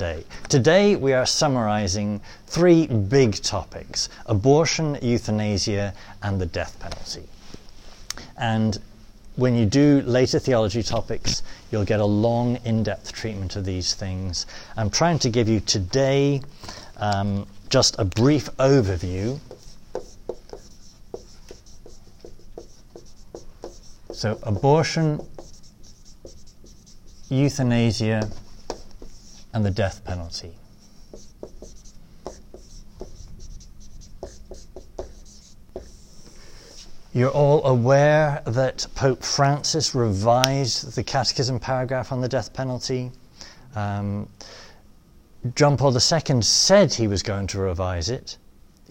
today. Today we are summarizing three big topics abortion, euthanasia, and the death penalty. And when you do later theology topics, you'll get a long, in depth treatment of these things. I'm trying to give you today um, just a brief overview. So, abortion, euthanasia, and the death penalty. You're all aware that Pope Francis revised the Catechism paragraph on the death penalty. Um, John Paul II said he was going to revise it,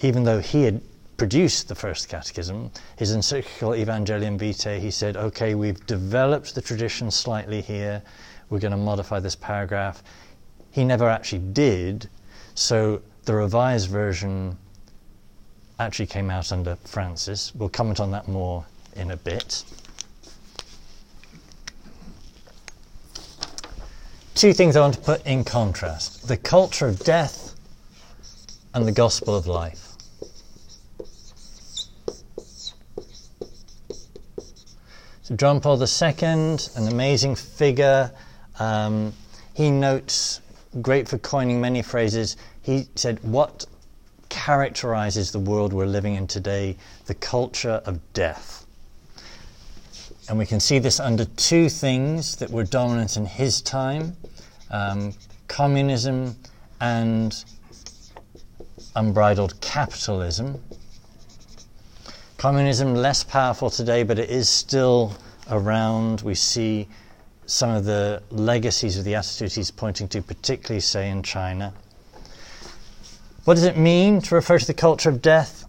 even though he had produced the first catechism. His encyclical Evangelium Vitae, he said, okay, we've developed the tradition slightly here, we're going to modify this paragraph. He never actually did, so the revised version actually came out under Francis. We'll comment on that more in a bit. Two things I want to put in contrast the culture of death and the gospel of life. So, John Paul II, an amazing figure, um, he notes, great for coining many phrases, he said, What characterizes the world we're living in today the culture of death. And we can see this under two things that were dominant in his time um, communism and unbridled capitalism. Communism less powerful today, but it is still around. We see some of the legacies of the attitudes he's pointing to, particularly, say, in China. What does it mean to refer to the culture of death?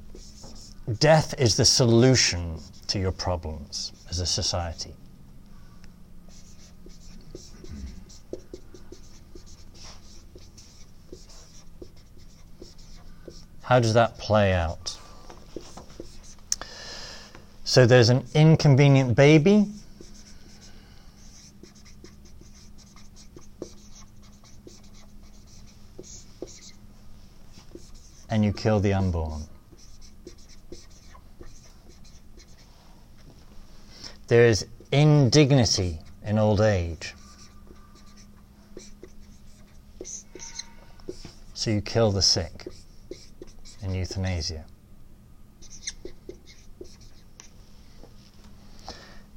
Death is the solution to your problems as a society. How does that play out? So there's an inconvenient baby and you kill the unborn. There is indignity in old age. So you kill the sick in euthanasia.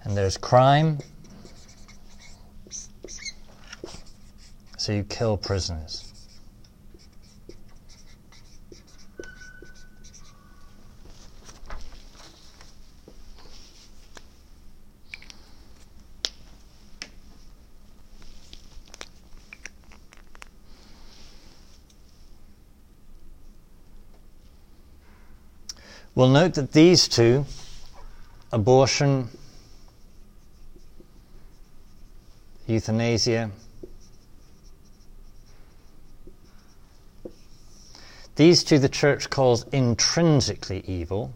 And there's crime. So you kill prisoners. We'll note that these two, abortion, euthanasia, these two the church calls intrinsically evil.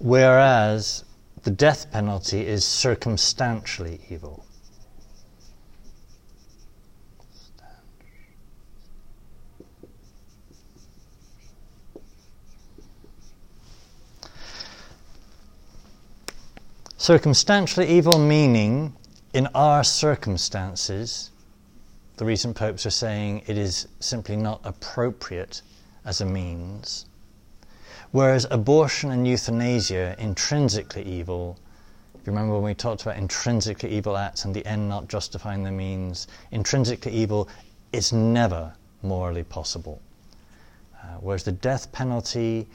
Whereas the death penalty is circumstantially evil. Circumstantially evil meaning, in our circumstances, the recent popes are saying it is simply not appropriate as a means. Whereas abortion and euthanasia, intrinsically evil, if you remember when we talked about intrinsically evil acts and the end not justifying the means, intrinsically evil is never morally possible. Uh, whereas the death penalty,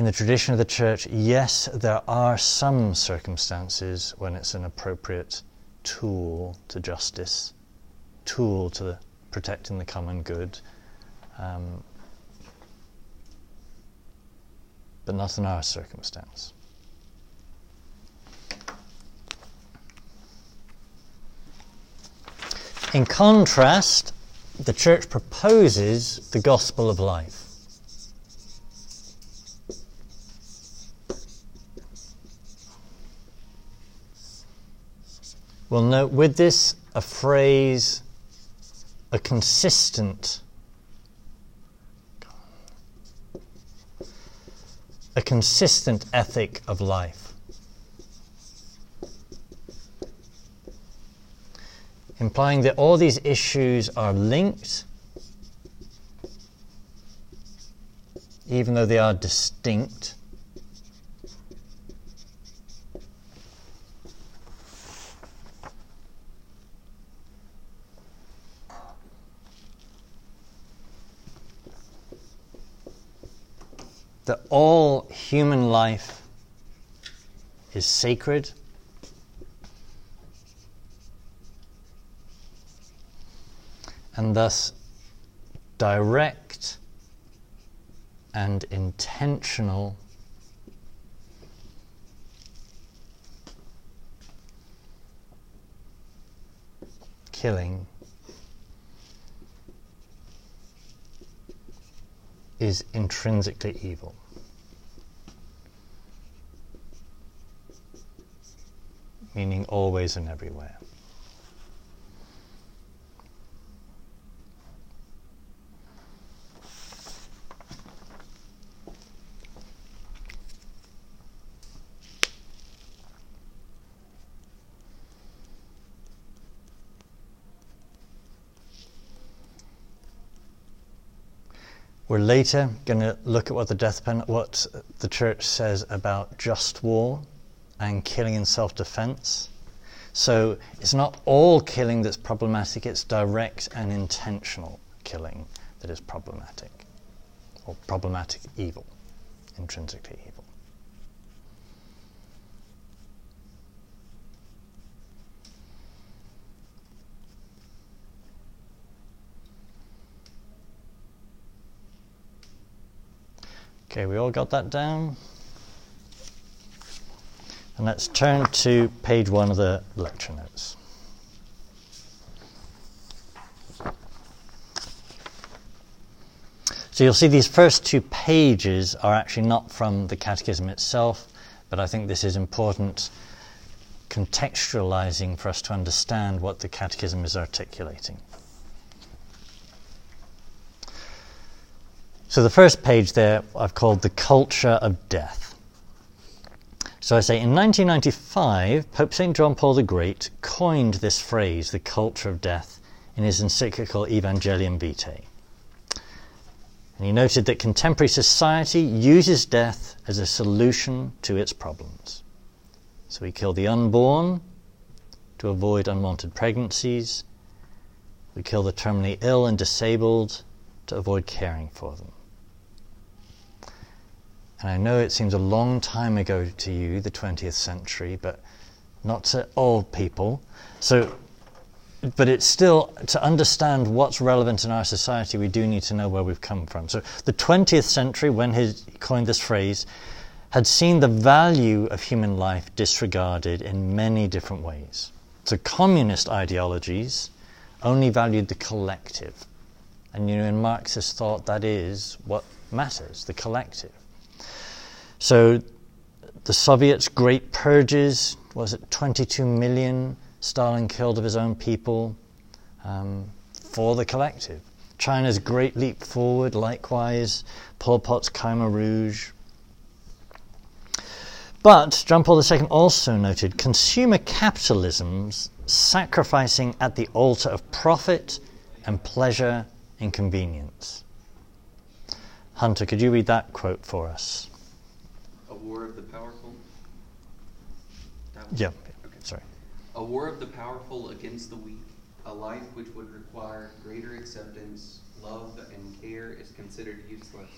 in the tradition of the church, yes, there are some circumstances when it's an appropriate tool to justice, tool to protecting the common good, um, but not in our circumstance. In contrast, the church proposes the gospel of life. We'll note with this a phrase, a consistent, a consistent ethic of life. Implying that all these issues are linked, even though they are distinct. That all human life is sacred. And thus direct and intentional killing is intrinsically evil. Meaning always and everywhere. We're later going to look at what the death pen, what the church says about just war and killing in self-defense. So it's not all killing that's problematic; it's direct and intentional killing that is problematic, or problematic evil, intrinsically evil. Okay, we all got that down? And let's turn to page one of the lecture notes. So you'll see these first two pages are actually not from the Catechism itself, but I think this is important contextualizing for us to understand what the Catechism is articulating. So the first page there I've called The Culture of Death. So I say in 1995, Pope St. John Paul the Great coined this phrase, the culture of death, in his encyclical Evangelium Vitae. And he noted that contemporary society uses death as a solution to its problems. So we kill the unborn to avoid unwanted pregnancies. We kill the terminally ill and disabled to avoid caring for them. And I know it seems a long time ago to you, the 20th century, but not to old people. So, but it's still, to understand what's relevant in our society, we do need to know where we've come from. So, the 20th century, when he coined this phrase, had seen the value of human life disregarded in many different ways. So, communist ideologies only valued the collective. And you know, in Marxist thought, that is what matters the collective. So the Soviets' great purges, was it 22 million Stalin killed of his own people um, for the collective. China's great leap forward, likewise, Pol Pot's Khmer Rouge. But John Paul II also noted consumer capitalism's sacrificing at the altar of profit and pleasure and convenience. Hunter, could you read that quote for us? Of the powerful? Yeah, okay. sorry. A war of the powerful against the weak, a life which would require greater acceptance, love, and care is considered useless,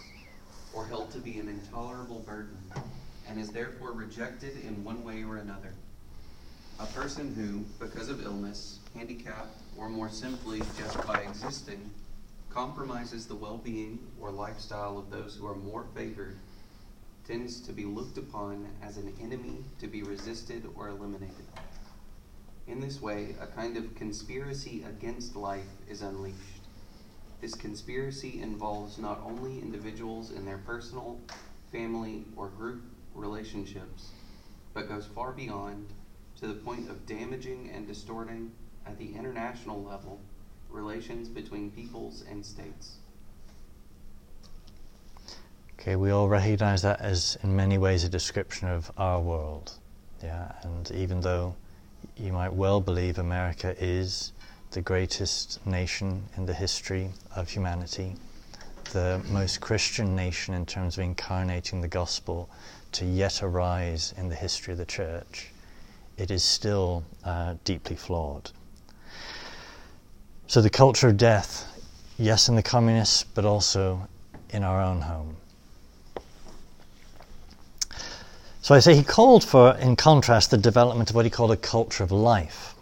or held to be an intolerable burden, and is therefore rejected in one way or another. A person who, because of illness, handicap, or more simply just by existing, compromises the well being or lifestyle of those who are more favored tends to be looked upon as an enemy to be resisted or eliminated. In this way, a kind of conspiracy against life is unleashed. This conspiracy involves not only individuals in their personal, family, or group relationships, but goes far beyond to the point of damaging and distorting, at the international level, relations between peoples and states. Okay, we all recognize that as in many ways a description of our world. Yeah, and even though you might well believe America is the greatest nation in the history of humanity, the most Christian nation in terms of incarnating the gospel to yet arise in the history of the church, it is still uh, deeply flawed. So the culture of death, yes, in the communists, but also in our own home. So I say he called for, in contrast, the development of what he called a culture of life,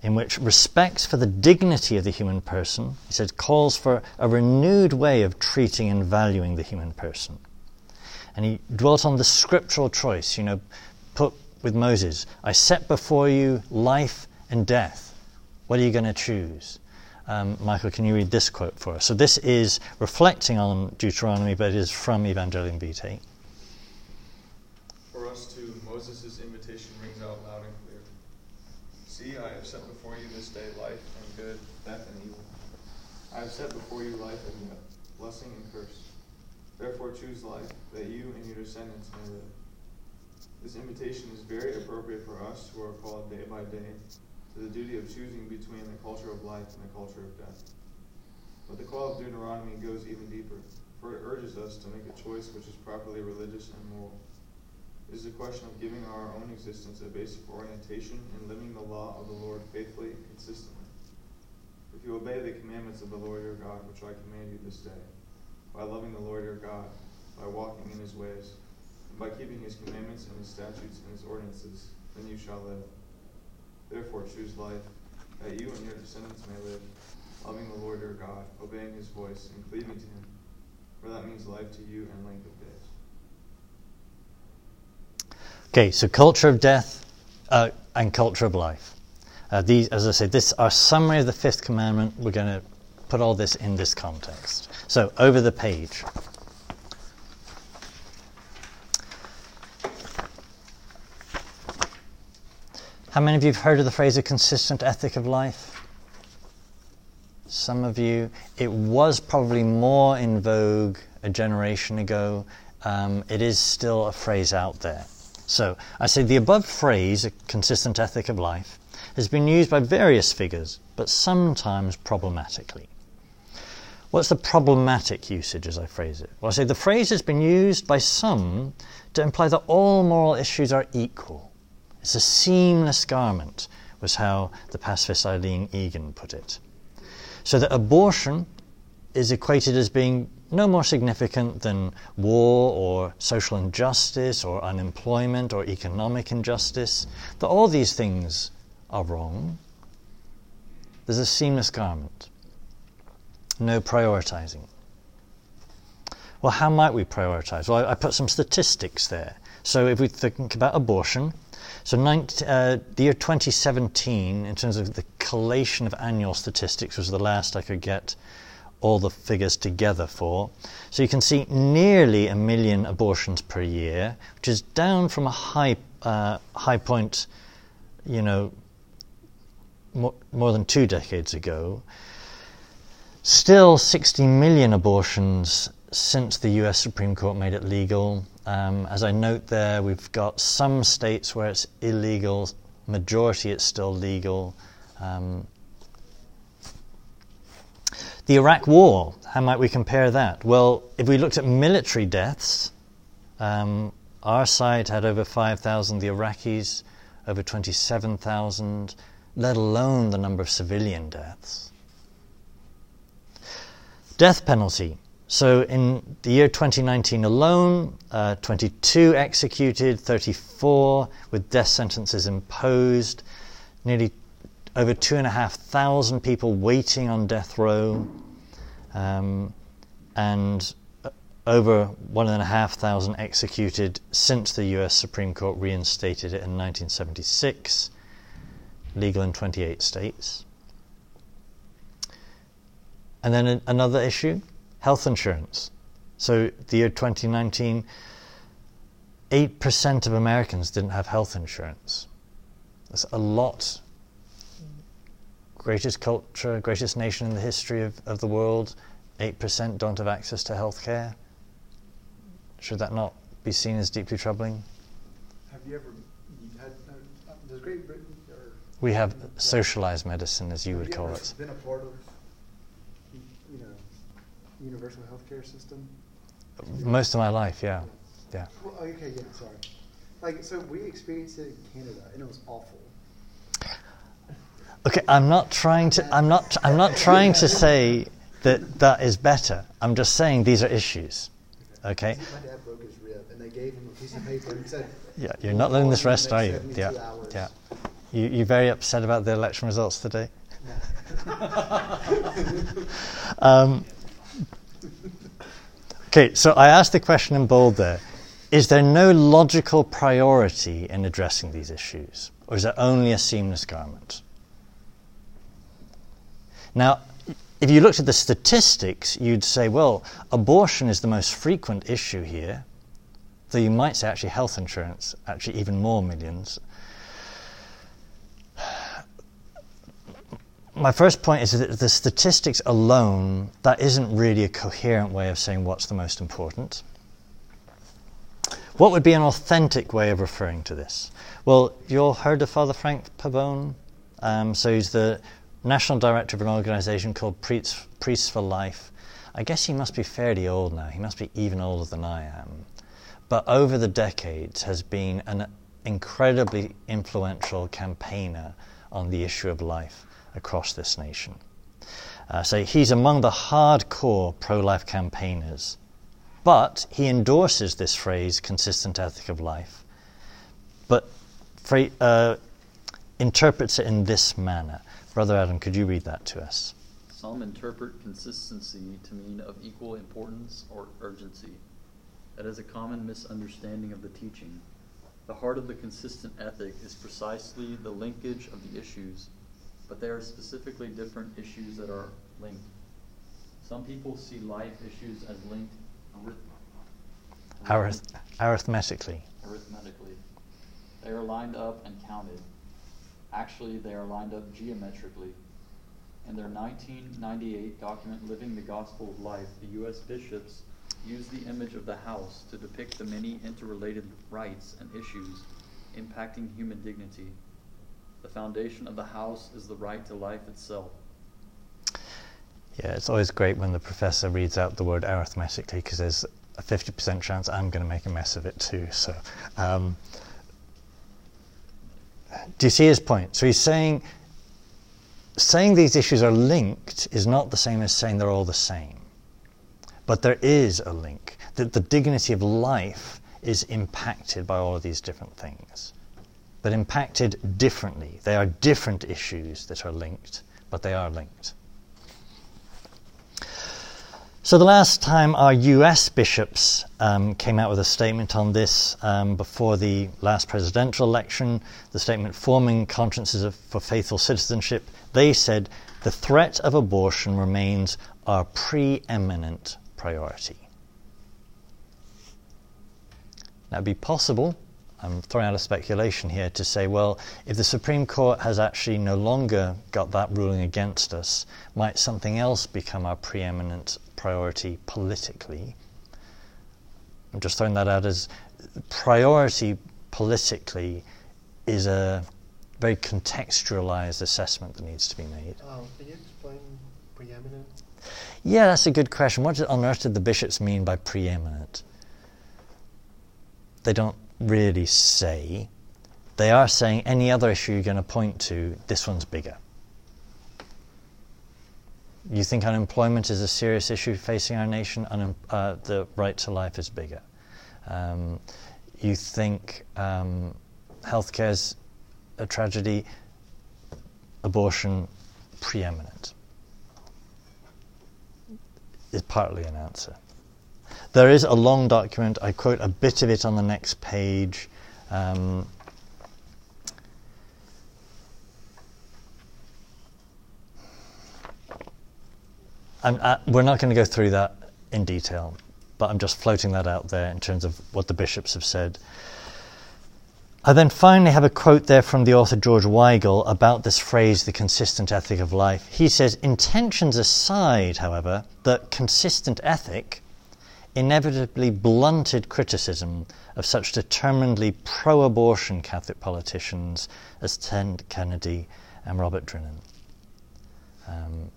in which respect for the dignity of the human person, he said, calls for a renewed way of treating and valuing the human person. And he dwelt on the scriptural choice, you know, put with Moses, I set before you life and death. What are you going to choose? Um, Michael, can you read this quote for us? So this is reflecting on Deuteronomy, but it is from Evangelium Vitae. For us too, Moses' invitation rings out loud and clear. See, I have set before you this day life and good, death and evil. I have set before you life and death, blessing and curse. Therefore choose life, that you and your descendants may live. This invitation is very appropriate for us who are called day by day to the duty of choosing between the culture of life and the culture of death. But the call of Deuteronomy goes even deeper, for it urges us to make a choice which is properly religious and moral. It is a question of giving our own existence a basic orientation and living the law of the Lord faithfully and consistently. If you obey the commandments of the Lord your God, which I command you this day, by loving the Lord your God, by walking in his ways, and by keeping his commandments and his statutes and his ordinances, then you shall live. Therefore choose life, that you and your descendants may live, loving the Lord your God, obeying his voice, and cleaving to him, for that means life to you and length of days. Okay, so culture of death uh, and culture of life. Uh, these, as I said, this our summary of the fifth commandment. We're going to put all this in this context. So over the page. How many of you have heard of the phrase a consistent ethic of life? Some of you. It was probably more in vogue a generation ago. Um, it is still a phrase out there. So I say the above phrase, a consistent ethic of life, has been used by various figures, but sometimes problematically. What's the problematic usage as I phrase it? Well, I say the phrase has been used by some to imply that all moral issues are equal. It's a seamless garment, was how the pacifist Eileen Egan put it. So that abortion is equated as being no more significant than war or social injustice or unemployment or economic injustice, that all these things are wrong. There's a seamless garment, no prioritizing. Well, how might we prioritize? Well, I, I put some statistics there. So if we think about abortion, so 19, uh, the year 2017, in terms of the collation of annual statistics, was the last I could get all the figures together for. So you can see nearly a million abortions per year, which is down from a high uh, high point, you know, more, more than two decades ago. Still 60 million abortions since the US Supreme Court made it legal. Um, as I note there, we've got some states where it's illegal, majority it's still legal. Um, the Iraq War, how might we compare that? Well, if we looked at military deaths, um, our side had over 5,000, the Iraqis over 27,000, let alone the number of civilian deaths. Death penalty. So in the year 2019 alone, uh, 22 executed, 34 with death sentences imposed, nearly over two and a half thousand people waiting on death row, um, and over one and a half thousand executed since the US Supreme Court reinstated it in 1976, legal in 28 states. And then another issue health insurance. So, the year 2019, 8% of Americans didn't have health insurance. There's a lot. Greatest culture, greatest nation in the history of, of the world, 8% don't have access to healthcare. Should that not be seen as deeply troubling? Have you ever you had, uh, does Great Britain or We have socialized medicine, as you would call ever it. Been a part of, you know, universal healthcare system. Most of my life, yeah. Yeah. Well, okay, yeah, sorry. Like, so we experienced it in Canada, and it was awful. Okay, I'm not trying to. I'm not. I'm not trying to say that that is better. I'm just saying these are issues. Okay. See, My dad broke his rib, and they gave him a piece of paper and said, Yeah, you're not letting this rest, are you? Yeah. Yeah. You you very upset about the election results today? Um, okay, so I asked the question in bold there: Is there no logical priority in addressing these issues, or is it only a seamless garment? Now, if you looked at the statistics, you'd say, well, abortion is the most frequent issue here. Though you might say actually health insurance, actually even more millions. My first point is that the statistics alone, that isn't really a coherent way of saying what's the most important. What would be an authentic way of referring to this? Well, you all heard of Father Frank Pavone? Um, so he's the national director of an organization called Priests, Priests for Life. I guess he must be fairly old now. He must be even older than I am. But over the decades has been an incredibly influential campaigner on the issue of life across this nation. Uh, so he's among the hardcore pro-life campaigners. But he endorses this phrase, consistent ethic of life, but uh, interprets it in this manner. Brother Adam, could you read that to us? Some interpret consistency to mean of equal importance or urgency. That is a common misunderstanding of the teaching. The heart of the consistent ethic is precisely the linkage of the issues, but they are specifically different issues that are linked. Some people see life issues as linked arith- Arith- arithmetically. arithmetically. They are lined up and counted. Actually, they are lined up geometrically. In their 1998 document, Living the Gospel of Life, the U.S. bishops used the image of the house to depict the many interrelated rights and issues impacting human dignity. The foundation of the house is the right to life itself. Yeah, it's always great when the professor reads out the word arithmetically because there's a 50% chance I'm going to make a mess of it too. So, um, do you see his point? So he's saying saying these issues are linked is not the same as saying they're all the same. But there is a link. That the dignity of life is impacted by all of these different things. But impacted differently. They are different issues that are linked, but they are linked. So, the last time our US bishops um, came out with a statement on this um, before the last presidential election, the statement forming consciences of, for faithful citizenship, they said the threat of abortion remains our preeminent priority. Now, it'd be possible, I'm throwing out a speculation here, to say, well, if the Supreme Court has actually no longer got that ruling against us, might something else become our preeminent priority politically? I'm just throwing that out as priority politically is a very contextualized assessment that needs to be made. Um, can you explain preeminent? Yeah, that's a good question. What on earth did the bishops mean by preeminent? They don't really say. They are saying any other issue you're going to point to, this one's bigger. You think unemployment is a serious issue facing our nation? Unem- uh, the right to life is bigger. Um, you think um, healthcare is a tragedy? Abortion preeminent is partly an answer. There is a long document. I quote a bit of it on the next page. Um, I'm, uh, we're not going to go through that in detail, but I'm just floating that out there in terms of what the bishops have said. I then finally have a quote there from the author George Weigel about this phrase, the consistent ethic of life. He says, Intentions aside, however, the consistent ethic inevitably blunted criticism of such determinedly pro abortion Catholic politicians as Ted Kennedy and Robert Drinan. Um,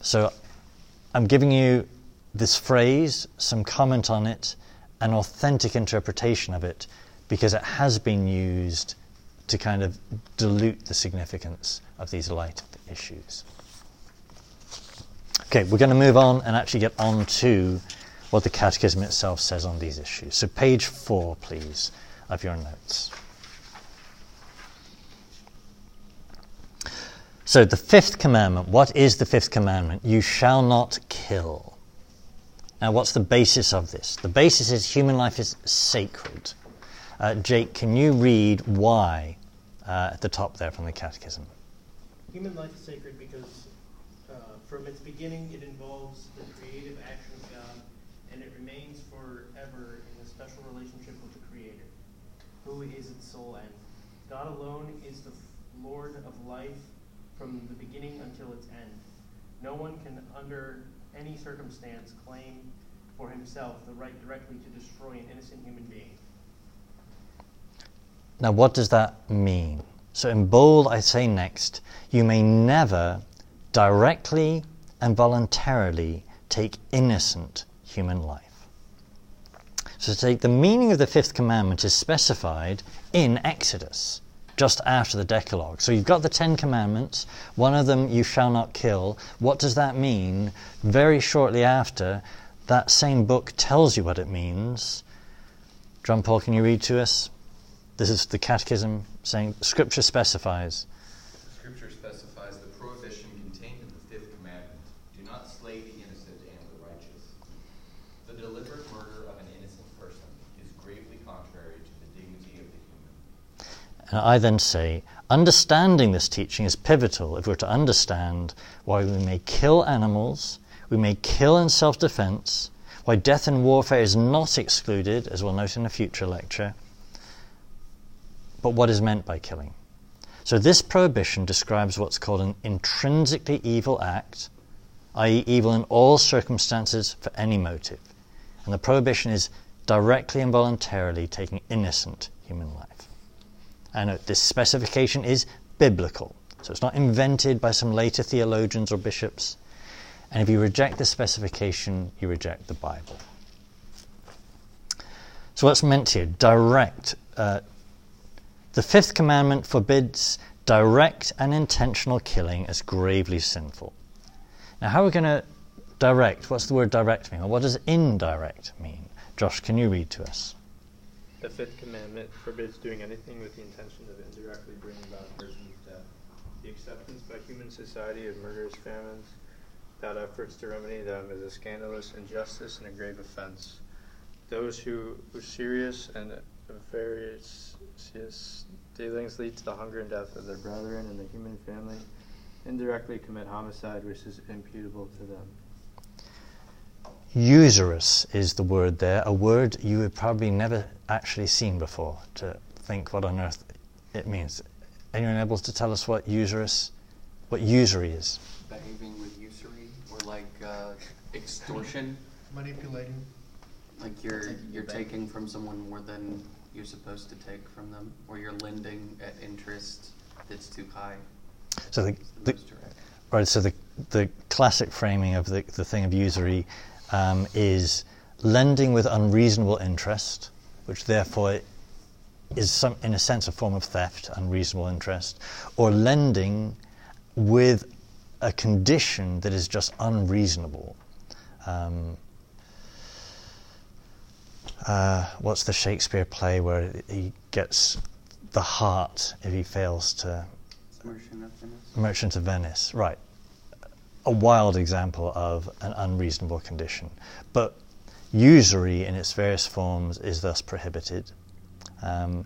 so I'm giving you this phrase, some comment on it, an authentic interpretation of it because it has been used to kind of dilute the significance of these light issues. Okay, we're going to move on and actually get on to what the Catechism itself says on these issues. So, page four, please, of your notes. So, the fifth commandment what is the fifth commandment? You shall not kill. Now, what's the basis of this? The basis is human life is sacred. Uh, Jake, can you read why uh, at the top there from the Catechism? Human life is sacred because uh, from its beginning it involves the creative action of God and it remains forever in a special relationship with the Creator, who is its sole end. God alone is the Lord of life from the beginning until its end. No one can, under any circumstance, claim for himself the right directly to destroy an innocent human being. Now, what does that mean? So, in bold, I say next, you may never directly and voluntarily take innocent human life. So, take the meaning of the fifth commandment is specified in Exodus, just after the Decalogue. So, you've got the Ten Commandments, one of them, you shall not kill. What does that mean? Very shortly after, that same book tells you what it means. John Paul, can you read to us? This is the Catechism saying Scripture specifies. Scripture specifies the prohibition contained in the fifth commandment do not slay the innocent and the righteous. The deliberate murder of an innocent person is gravely contrary to the dignity of the human. And I then say, understanding this teaching is pivotal if we're to understand why we may kill animals, we may kill in self defense, why death in warfare is not excluded, as we'll note in a future lecture but what is meant by killing. So, this prohibition describes what's called an intrinsically evil act, i.e., evil in all circumstances for any motive. And the prohibition is directly and voluntarily taking innocent human life. And this specification is biblical, so it's not invented by some later theologians or bishops. And if you reject this specification, you reject the Bible. So, what's meant here? Direct. Uh, the fifth commandment forbids direct and intentional killing as gravely sinful. Now, how are we going to direct? What's the word direct mean? Or what does indirect mean? Josh, can you read to us? The fifth commandment forbids doing anything with the intention of indirectly bringing about a person's death. The acceptance by human society of murderous famines, that efforts to remedy them, is a scandalous injustice and a grave offense. Those who, who serious and various dealings lead to the hunger and death of their brethren and the human family, indirectly commit homicide which is imputable to them. Usurious is the word there, a word you have probably never actually seen before to think what on earth it means. Anyone able to tell us what usurious, what usury is? Behaving with usury or like uh, extortion. Manipulating. Like you're you're taking from someone more than you're supposed to take from them, or you're lending at interest that's too high. So the, the Most direct. right. So the the classic framing of the the thing of usury um, is lending with unreasonable interest, which therefore is some in a sense a form of theft, unreasonable interest, or lending with a condition that is just unreasonable. Um, uh, what's the Shakespeare play where he gets the heart if he fails to Merchant of Venice. Merchant of Venice, right. A wild example of an unreasonable condition. But usury in its various forms is thus prohibited. Um,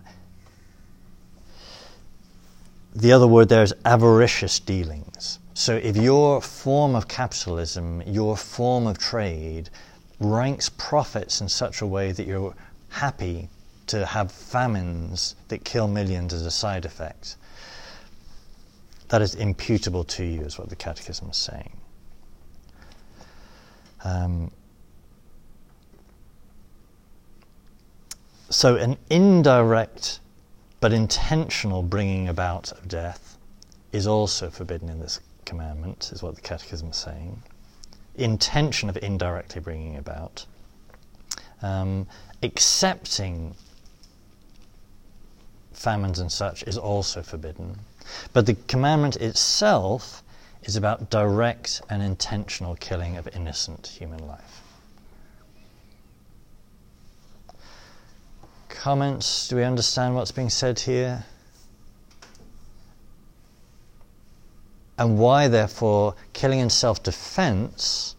the other word there is avaricious dealings. So if your form of capitalism, your form of trade, ranks profits in such a way that you're happy to have famines that kill millions as a side effect. That is imputable to you, is what the Catechism is saying. Um, so, an indirect but intentional bringing about of death is also forbidden in this commandment, is what the Catechism is saying. Intention of indirectly bringing about. Um, accepting famines and such is also forbidden. But the commandment itself is about direct and intentional killing of innocent human life. Comments? Do we understand what's being said here? And why, therefore, killing in self defense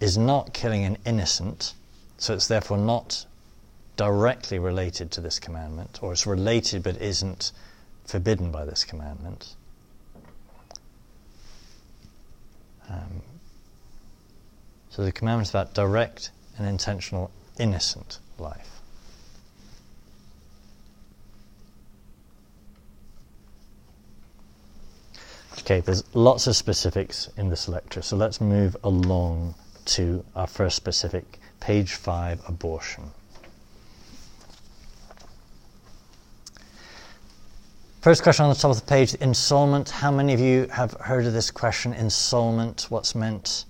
is not killing an innocent, so it's therefore not directly related to this commandment, or it's related but isn't forbidden by this commandment. Um, so the commandment is about direct and intentional innocent life. Okay, there's lots of specifics in this lecture, so let's move along to our first specific, page 5, abortion. First question on the top of the page ensoulment. How many of you have heard of this question, ensoulment? What's meant?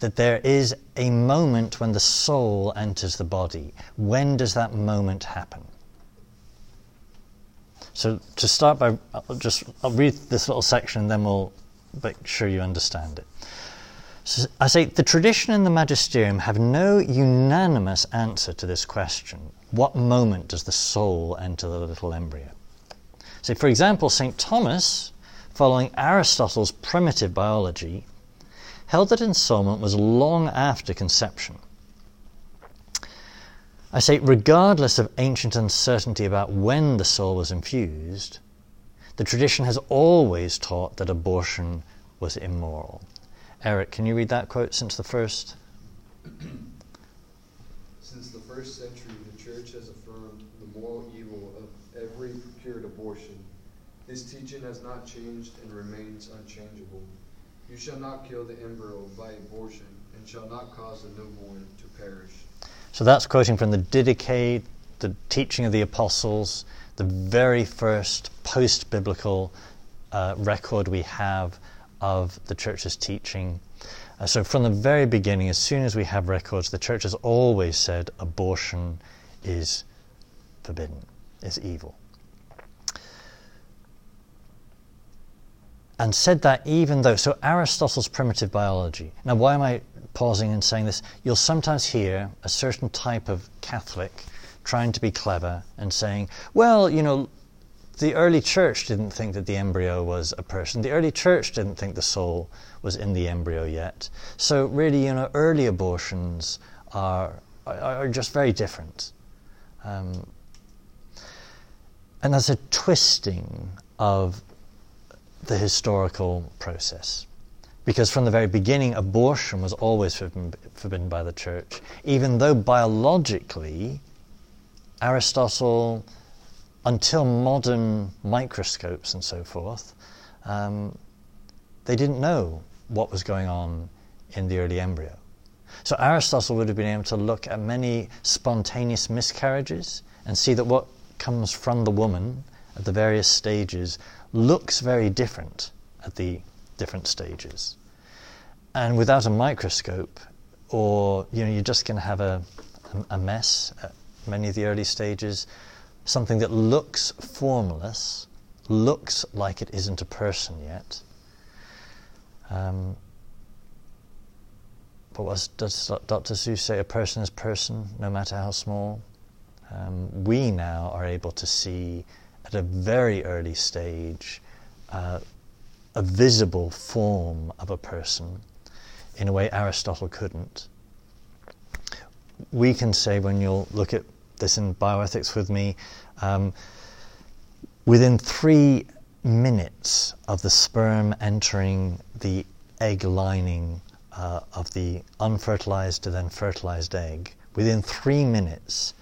That there is a moment when the soul enters the body. When does that moment happen? So, to start by, I'll just I'll read this little section and then we'll make sure you understand it. So I say the tradition and the magisterium have no unanimous answer to this question. What moment does the soul enter the little embryo? So, for example, St. Thomas, following Aristotle's primitive biology, held that ensoulment was long after conception. I say, regardless of ancient uncertainty about when the soul was infused, the tradition has always taught that abortion was immoral. Eric, can you read that quote since the first? Since the first century, the Church has affirmed the moral evil of every procured abortion. This teaching has not changed and remains unchangeable. You shall not kill the embryo by abortion, and shall not cause the newborn to perish. So that's quoting from the Didache, the teaching of the apostles, the very first post biblical uh, record we have of the church's teaching. Uh, so, from the very beginning, as soon as we have records, the church has always said abortion is forbidden, is evil. And said that even though, so Aristotle's primitive biology. Now, why am I pausing and saying this? You'll sometimes hear a certain type of Catholic trying to be clever and saying, well, you know, the early church didn't think that the embryo was a person. The early church didn't think the soul was in the embryo yet. So, really, you know, early abortions are, are, just very different. Um, and there's a twisting of the historical process. Because from the very beginning, abortion was always forbidden, by the church, even though biologically, Aristotle, until modern microscopes and so forth, um, they didn't know what was going on in the early embryo. So Aristotle would have been able to look at many spontaneous miscarriages and see that what comes from the woman at the various stages looks very different at the different stages. And without a microscope, or you know, you're just going to have a, a mess at many of the early stages, something that looks formless, looks like it isn't a person yet. Um, but what does Dr. Seuss say? A person is person, no matter how small. Um, we now are able to see at a very early stage uh, a visible form of a person in a way Aristotle couldn't. We can say, when you'll look at this in bioethics with me, um, within three minutes of the sperm entering the egg lining uh, of the unfertilized to then fertilized egg, within three minutes,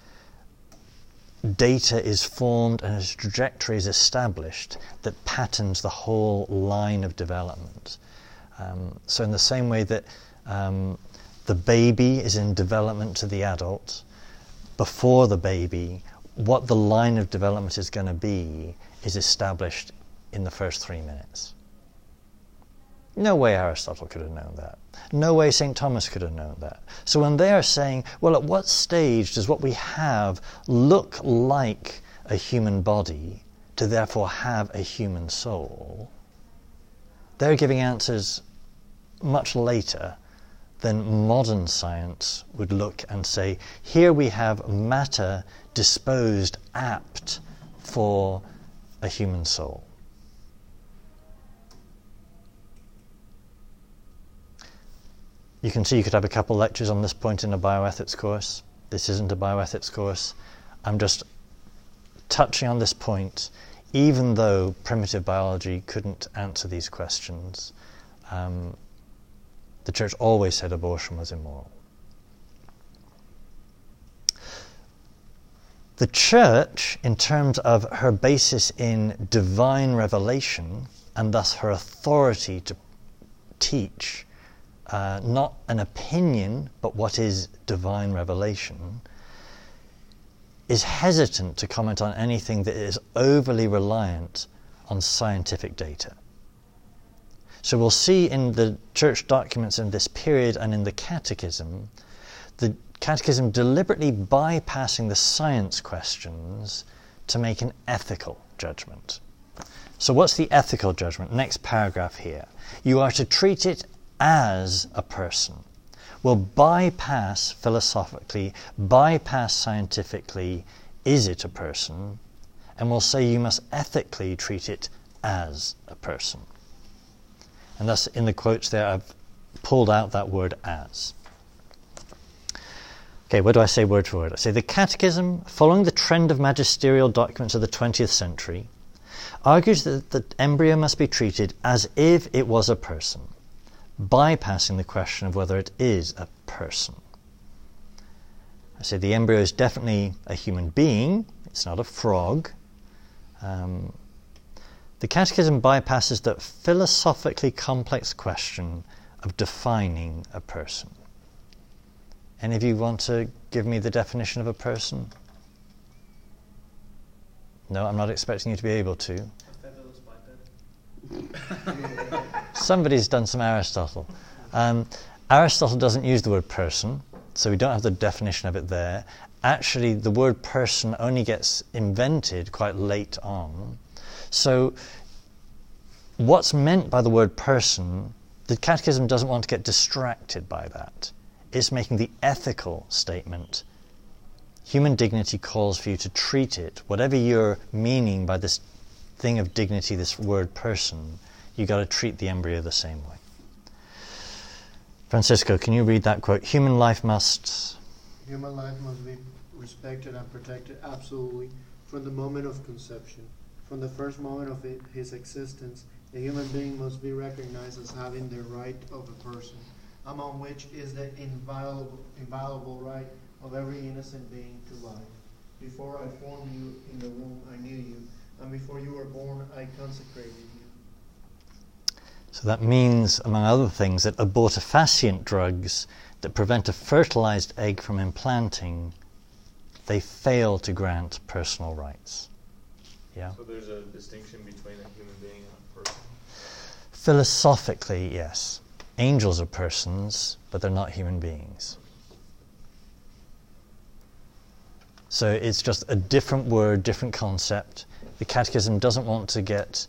data is formed and a trajectory is established that patterns the whole line of development. Um, so, in the same way that um, the baby is in development to the adult, before the baby, what the line of development is going to be is established in the first three minutes. No way Aristotle could have known that. No way St. Thomas could have known that. So when they are saying, well, at what stage does what we have look like a human body to therefore have a human soul? They're giving answers much later than modern science would look and say, here we have matter disposed apt for a human soul. You can see you could have a couple lectures on this point in a bioethics course. This isn't a bioethics course. I'm just touching on this point, even though primitive biology couldn't answer these questions. Um, the church always said abortion was immoral. The church, in terms of her basis in divine revelation and thus her authority to teach, uh, not an opinion, but what is divine revelation, is hesitant to comment on anything that is overly reliant on scientific data. So we'll see in the church documents in this period and in the catechism, the catechism deliberately bypassing the science questions to make an ethical judgment. So, what's the ethical judgment? Next paragraph here. You are to treat it as a person will bypass philosophically, bypass scientifically, is it a person, and will say you must ethically treat it as a person. And thus, in the quotes there, I've pulled out that word as. Okay, what do I say word for word? I say the Catechism, following the trend of magisterial documents of the 20th century, argues that the embryo must be treated as if it was a person bypassing the question of whether it is a person. I say the embryo is definitely a human being, it's not a frog. Um, the Catechism bypasses that philosophically complex question of defining a person. Any of you want to give me the definition of a person? No, I'm not expecting you to be able to. Somebody's done some Aristotle. Um, Aristotle doesn't use the word person, so we don't have the definition of it there. Actually, the word person only gets invented quite late on. So, what's meant by the word person, the Catechism doesn't want to get distracted by that. It's making the ethical statement. Human dignity calls for you to treat it, whatever your meaning by this thing of dignity, this word person, you got to treat the embryo the same way. Francisco, can you read that quote? Human life must. Human life must be respected and protected absolutely from the moment of conception. From the first moment of it, his existence, a human being must be recognized as having the right of a person, among which is the inviolable, inviolable right of every innocent being to life. Before I formed you in the womb, I knew you, and before you were born, I consecrated you. So that means, among other things, that abortifacient drugs that prevent a fertilized egg from implanting, they fail to grant personal rights. Yeah? So there's a distinction between a human being and a person? Philosophically, yes. Angels are persons, but they're not human beings. So it's just a different word, different concept. The Catechism doesn't want to get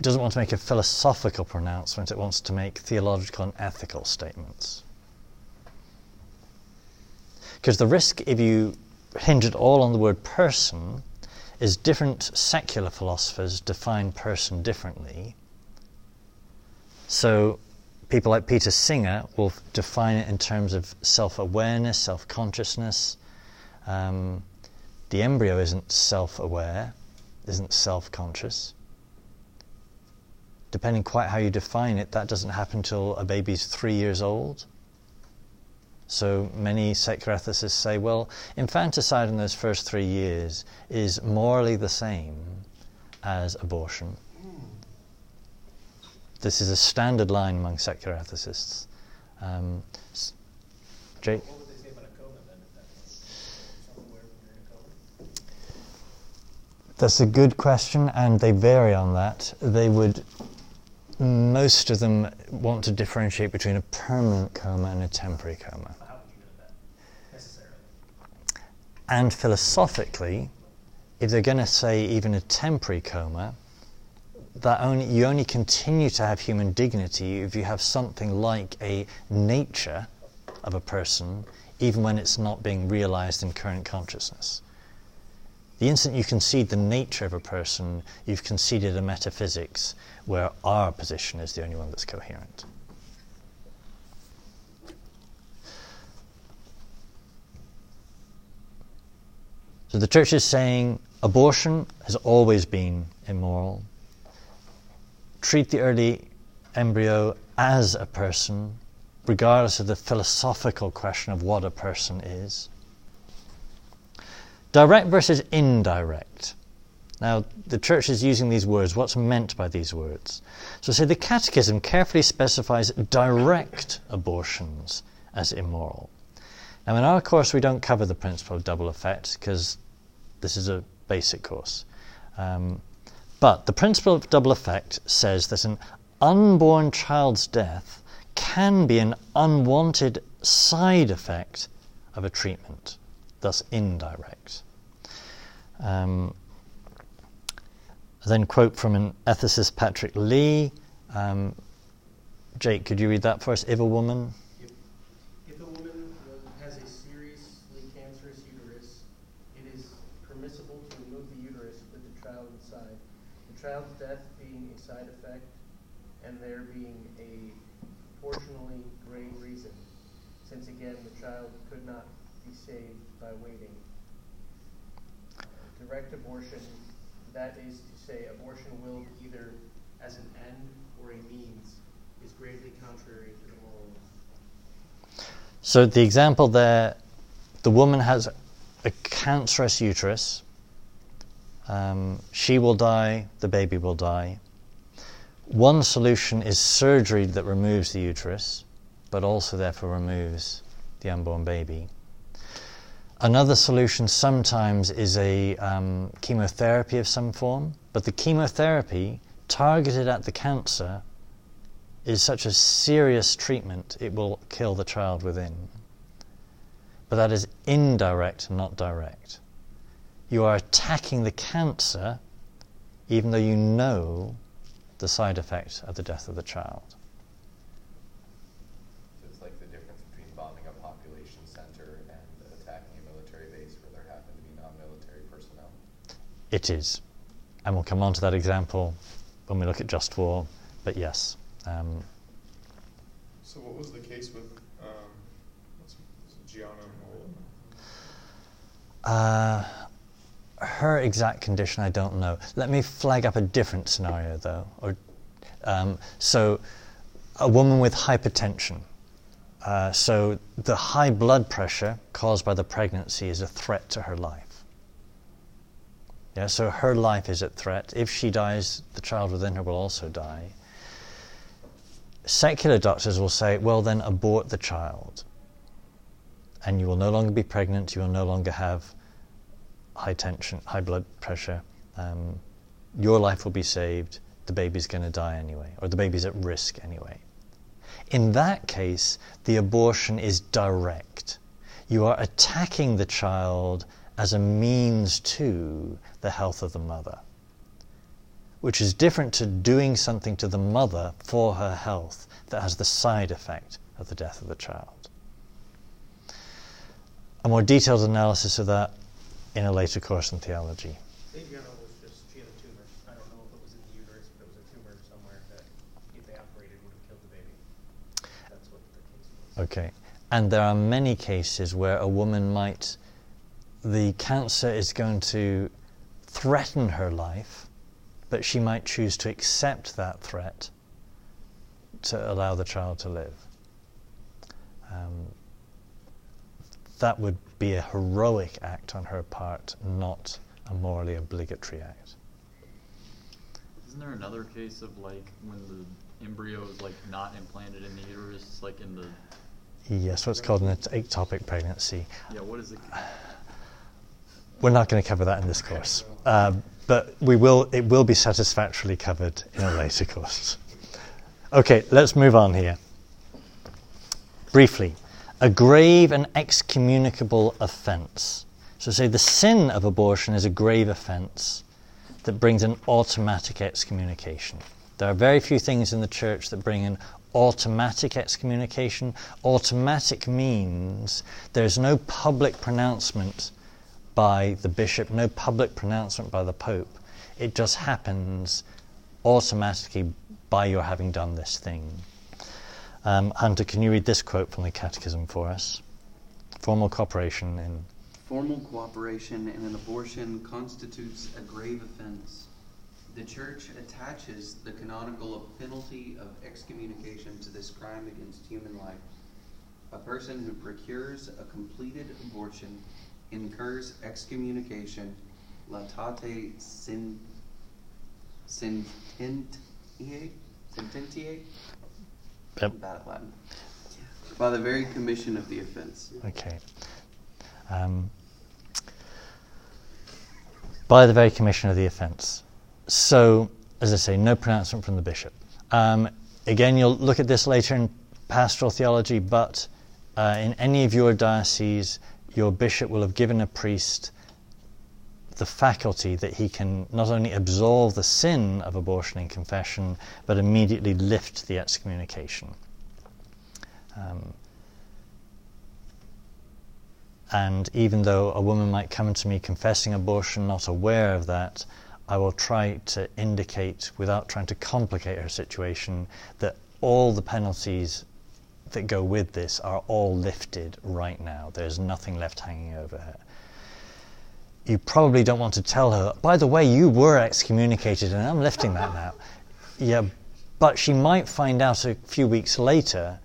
doesn't want to make a philosophical pronouncement, it wants to make theological and ethical statements. Because the risk, if you hinge it all on the word person, is different secular philosophers define person differently. So, people like Peter Singer will define it in terms of self awareness, self consciousness. Um, the embryo isn't self aware, isn't self conscious depending quite how you define it, that doesn't happen until a baby's three years old. So many secular ethicists say, well, infanticide in those first three years is morally the same as abortion. This is a standard line among secular ethicists. Um, Jake? What would they say about a coma then, at that point? Somewhere when you're in a coma? That's a good question, and they vary on that. They would, most of them want to differentiate between a permanent coma and a temporary coma. How would you know that necessarily? And philosophically, if they're going to say even a temporary coma, that only you only continue to have human dignity if you have something like a nature of a person, even when it's not being realized in current consciousness. The instant you concede the nature of a person, you've conceded a metaphysics where our position is the only one that's coherent. So the church is saying abortion has always been immoral. Treat the early embryo as a person, regardless of the philosophical question of what a person is. Direct versus indirect. Now, the church is using these words. What's meant by these words? So, say the Catechism carefully specifies direct abortions as immoral. Now, in our course, we don't cover the principle of double effect because this is a basic course. Um, but the principle of double effect says that an unborn child's death can be an unwanted side effect of a treatment, thus indirect. Um, then quote from an ethicist, Patrick Lee. Um, Jake, could you read that for us? If a woman If a woman has a seriously cancerous uterus, it is permissible to remove the uterus with the child inside. The child's death being a side effect, and there being a proportionally grave reason, since again the child could not be saved by waiting. Direct abortion, that is to say, abortion willed either as an end or a means, is gravely contrary to the moral law. So the example there, the woman has a cancerous uterus. Um, she will die, the baby will die. One solution is surgery that removes the uterus, but also therefore removes the unborn baby. Another solution sometimes is a um, chemotherapy of some form, but the chemotherapy targeted at the cancer is such a serious treatment it will kill the child within. But that is indirect, not direct. You are attacking the cancer even though you know the side effect of the death of the child. So it's like the difference between bombing a population center and attacking a military base where there happen to be non-military personnel. It is. And we'll come on to that example when we look at just war, but yes. Um, So what was the case with um, what's Gianna Molla? Uh, her exact condition, I don't know. Let me flag up a different scenario, though. Or, um, so, a woman with hypertension. Uh, so, the high blood pressure caused by the pregnancy is a threat to her life. Yeah, so her life is at threat. If she dies, the child within her will also die. Secular doctors will say, well, then abort the child. And you will no longer be pregnant, you will no longer have high tension, high blood pressure. Um, your life will be saved, the baby's going to die anyway, or the baby's at risk anyway. In that case, the abortion is direct. You are attacking the child as a means to the health of the mother, which is different to doing something to the mother for her health that has the side effect of the death of the child. A more detailed analysis of that in a later course in theology. Adriana was just, she had a tumor. I don't know if it was in the uterus, but it was a tumor somewhere that if would have killed the baby. That's what the case was. Okay. And there are many cases where a woman might, the cancer is going to threaten her life, but she might choose to accept that threat to allow the child to live. Um, that would be a heroic act on her part, not a morally obligatory act. Isn't there another case of like when the embryo is like not implanted in the uterus, like in the Yes, what's called an ectopic pregnancy. yeah? What is it? We're not going to cover that in this course, uh, but we will. It will be satisfactorily covered in a later course. Okay, let's move on here. Briefly, a grave and excommunicable offence. So, say the sin of abortion is a grave offence that brings an automatic excommunication. There are very few things in the church that bring an automatic excommunication. Automatic means there's no public pronouncement by the bishop, no public pronouncement by the pope. It just happens automatically by your having done this thing. Um, Hunter, can you read this quote from the Catechism for us? Formal cooperation in. Formal cooperation in an abortion constitutes a grave offense. The Church attaches the canonical penalty of excommunication to this crime against human life. A person who procures a completed abortion incurs excommunication latate sin, sententiae, sententiae? Yep. Bad at Latin. By the very commission of the offense. Okay. Um, by the very commission of the offence. So, as I say, no pronouncement from the bishop. Um, again, you'll look at this later in pastoral theology, but uh, in any of your dioceses, your bishop will have given a priest the faculty that he can not only absolve the sin of abortion in confession, but immediately lift the excommunication. Um, and even though a woman might come to me confessing abortion, not aware of that, I will try to indicate, without trying to complicate her situation, that all the penalties that go with this are all lifted right now. There's nothing left hanging over her. You probably don't want to tell her, by the way, you were excommunicated and I'm lifting that now. Yeah, but she might find out a few weeks later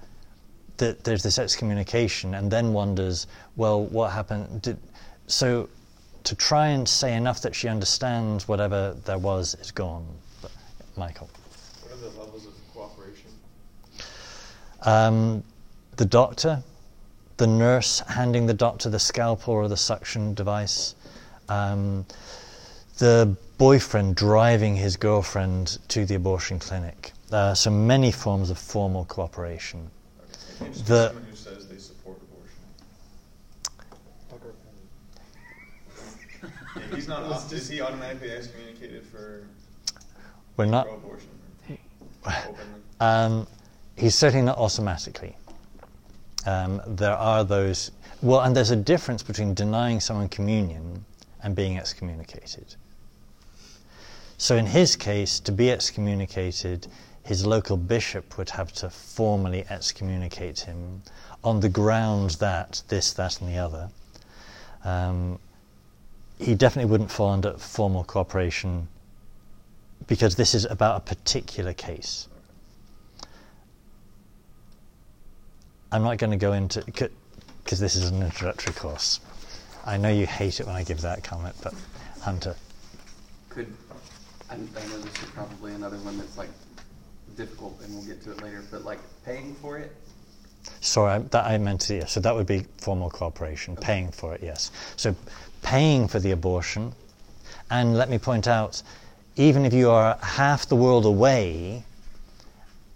that there's this excommunication and then wonders, well, what happened? Did, so to try and say enough that she understands whatever there was is gone. But, Michael. What are the levels of cooperation? Um, the doctor, the nurse handing the doctor the scalpel or the suction device, um, the boyfriend driving his girlfriend to the abortion clinic. Uh, so many forms of formal cooperation. Okay. The- someone who says they support abortion. Yeah, he's not. Let's is he automatically excommunicated for We're not. pro-abortion? Openly. Um, he's certainly not automatically. Um, there are those. Well, and there's a difference between denying someone communion and being excommunicated. So, in his case, to be excommunicated, his local bishop would have to formally excommunicate him on the ground that this, that, and the other. Um, he definitely wouldn't fall under formal cooperation because this is about a particular case. I'm not going to go into because this is an introductory course. I know you hate it when I give that comment, but Hunter, Could, I, I know this is probably another one that's like difficult and we'll get to it later, but like paying for it? sorry, I, that I meant to. Yeah, so that would be formal cooperation, paying for it. Yes. So paying for the abortion, and let me point out, even if you are half the world away,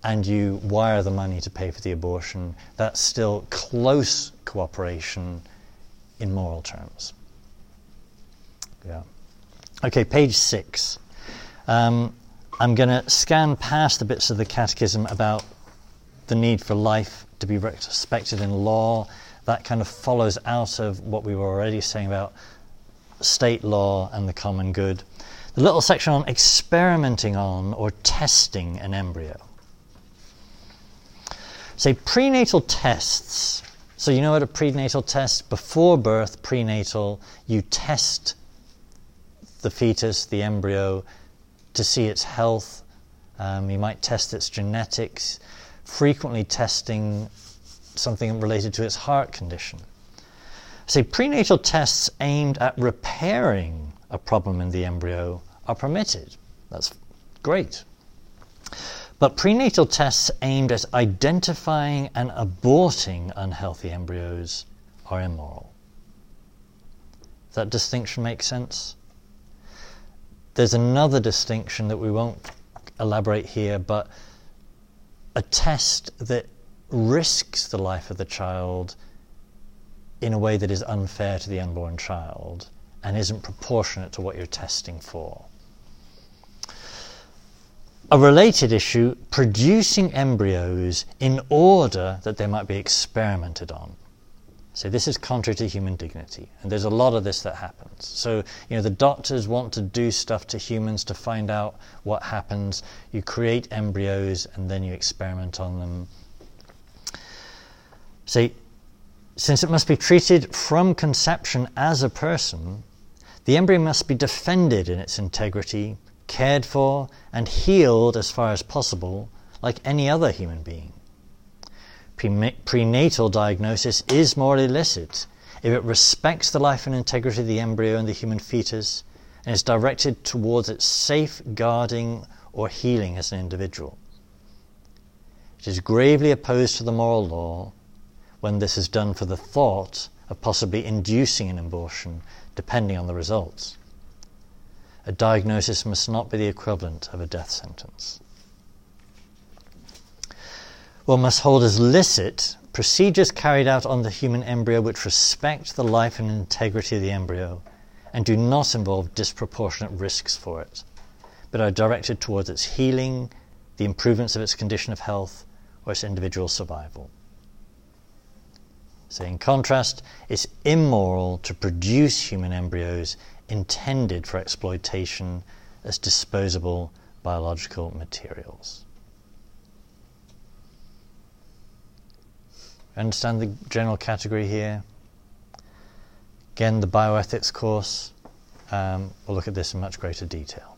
and you wire the money to pay for the abortion, that's still close cooperation in moral terms. Yeah. Okay, page six. Um, I'm going to scan past the bits of the catechism about the need for life to be respected in law. That kind of follows out of what we were already saying about state law and the common good. The little section on experimenting on or testing an embryo. Say prenatal tests. So, you know what a prenatal test? Before birth, prenatal, you test the fetus, the embryo, to see its health. Um, you might test its genetics, frequently testing something related to its heart condition. See, prenatal tests aimed at repairing a problem in the embryo are permitted. That's great. But prenatal tests aimed at identifying and aborting unhealthy embryos are immoral. That distinction make sense? There's another distinction that we won't elaborate here, but a test that risks the life of the child in a way that is unfair to the unborn child and isn't proportionate to what you're testing for. A related issue producing embryos in order that they might be experimented on. So this is contrary to human dignity, and there's a lot of this that happens. So you know the doctors want to do stuff to humans to find out what happens. You create embryos and then you experiment on them. See, since it must be treated from conception as a person, the embryo must be defended in its integrity, cared for, and healed as far as possible, like any other human being prenatal diagnosis is morally illicit if it respects the life and integrity of the embryo and the human fetus and is directed towards its safeguarding or healing as an individual. It is gravely opposed to the moral law when this is done for the thought of possibly inducing an abortion, depending on the results. A diagnosis must not be the equivalent of a death sentence one must hold as licit procedures carried out on the human embryo which respect the life and integrity of the embryo and do not involve disproportionate risks for it, but are directed towards its healing, the improvements of its condition of health, or its individual survival. So, in contrast, it's immoral to produce human embryos intended for exploitation as disposable biological materials. Understand the general category here? Again, the bioethics course, um, we'll look at this in much greater detail.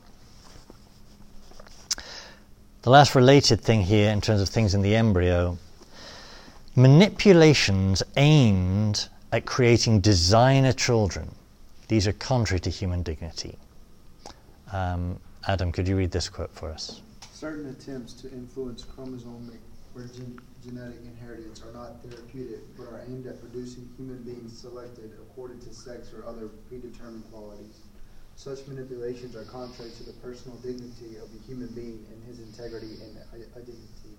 The last related thing here, in terms of things in the embryo, manipulations aimed at creating designer children. These are contrary to human dignity. Um, Adam, could you read this quote for us? Certain attempts to influence chromosomic or gen- genetic inheritance are not therapeutic, but are aimed at producing human beings selected according to sex or other predetermined qualities. Such manipulations are contrary to the personal dignity of the human being and his integrity and identity,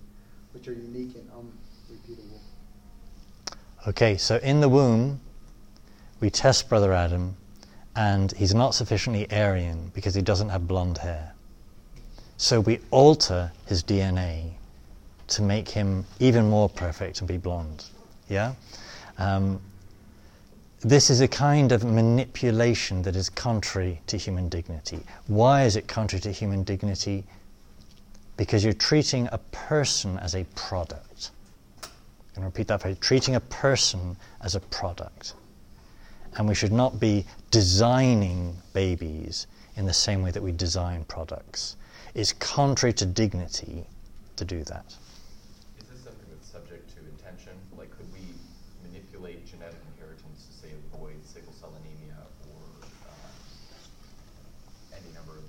which are unique and unrepeatable. Okay, so in the womb, we test Brother Adam, and he's not sufficiently Aryan because he doesn't have blonde hair. So we alter his DNA to make him even more perfect and be blonde. Yeah? Um, this is a kind of manipulation that is contrary to human dignity. Why is it contrary to human dignity? Because you're treating a person as a product. I'm going to repeat that phrase treating a person as a product. And we should not be designing babies in the same way that we design products. It's contrary to dignity to do that. Is this something that's subject to intention? Like, could we manipulate genetic inheritance to say avoid sickle cell anemia or uh, any number of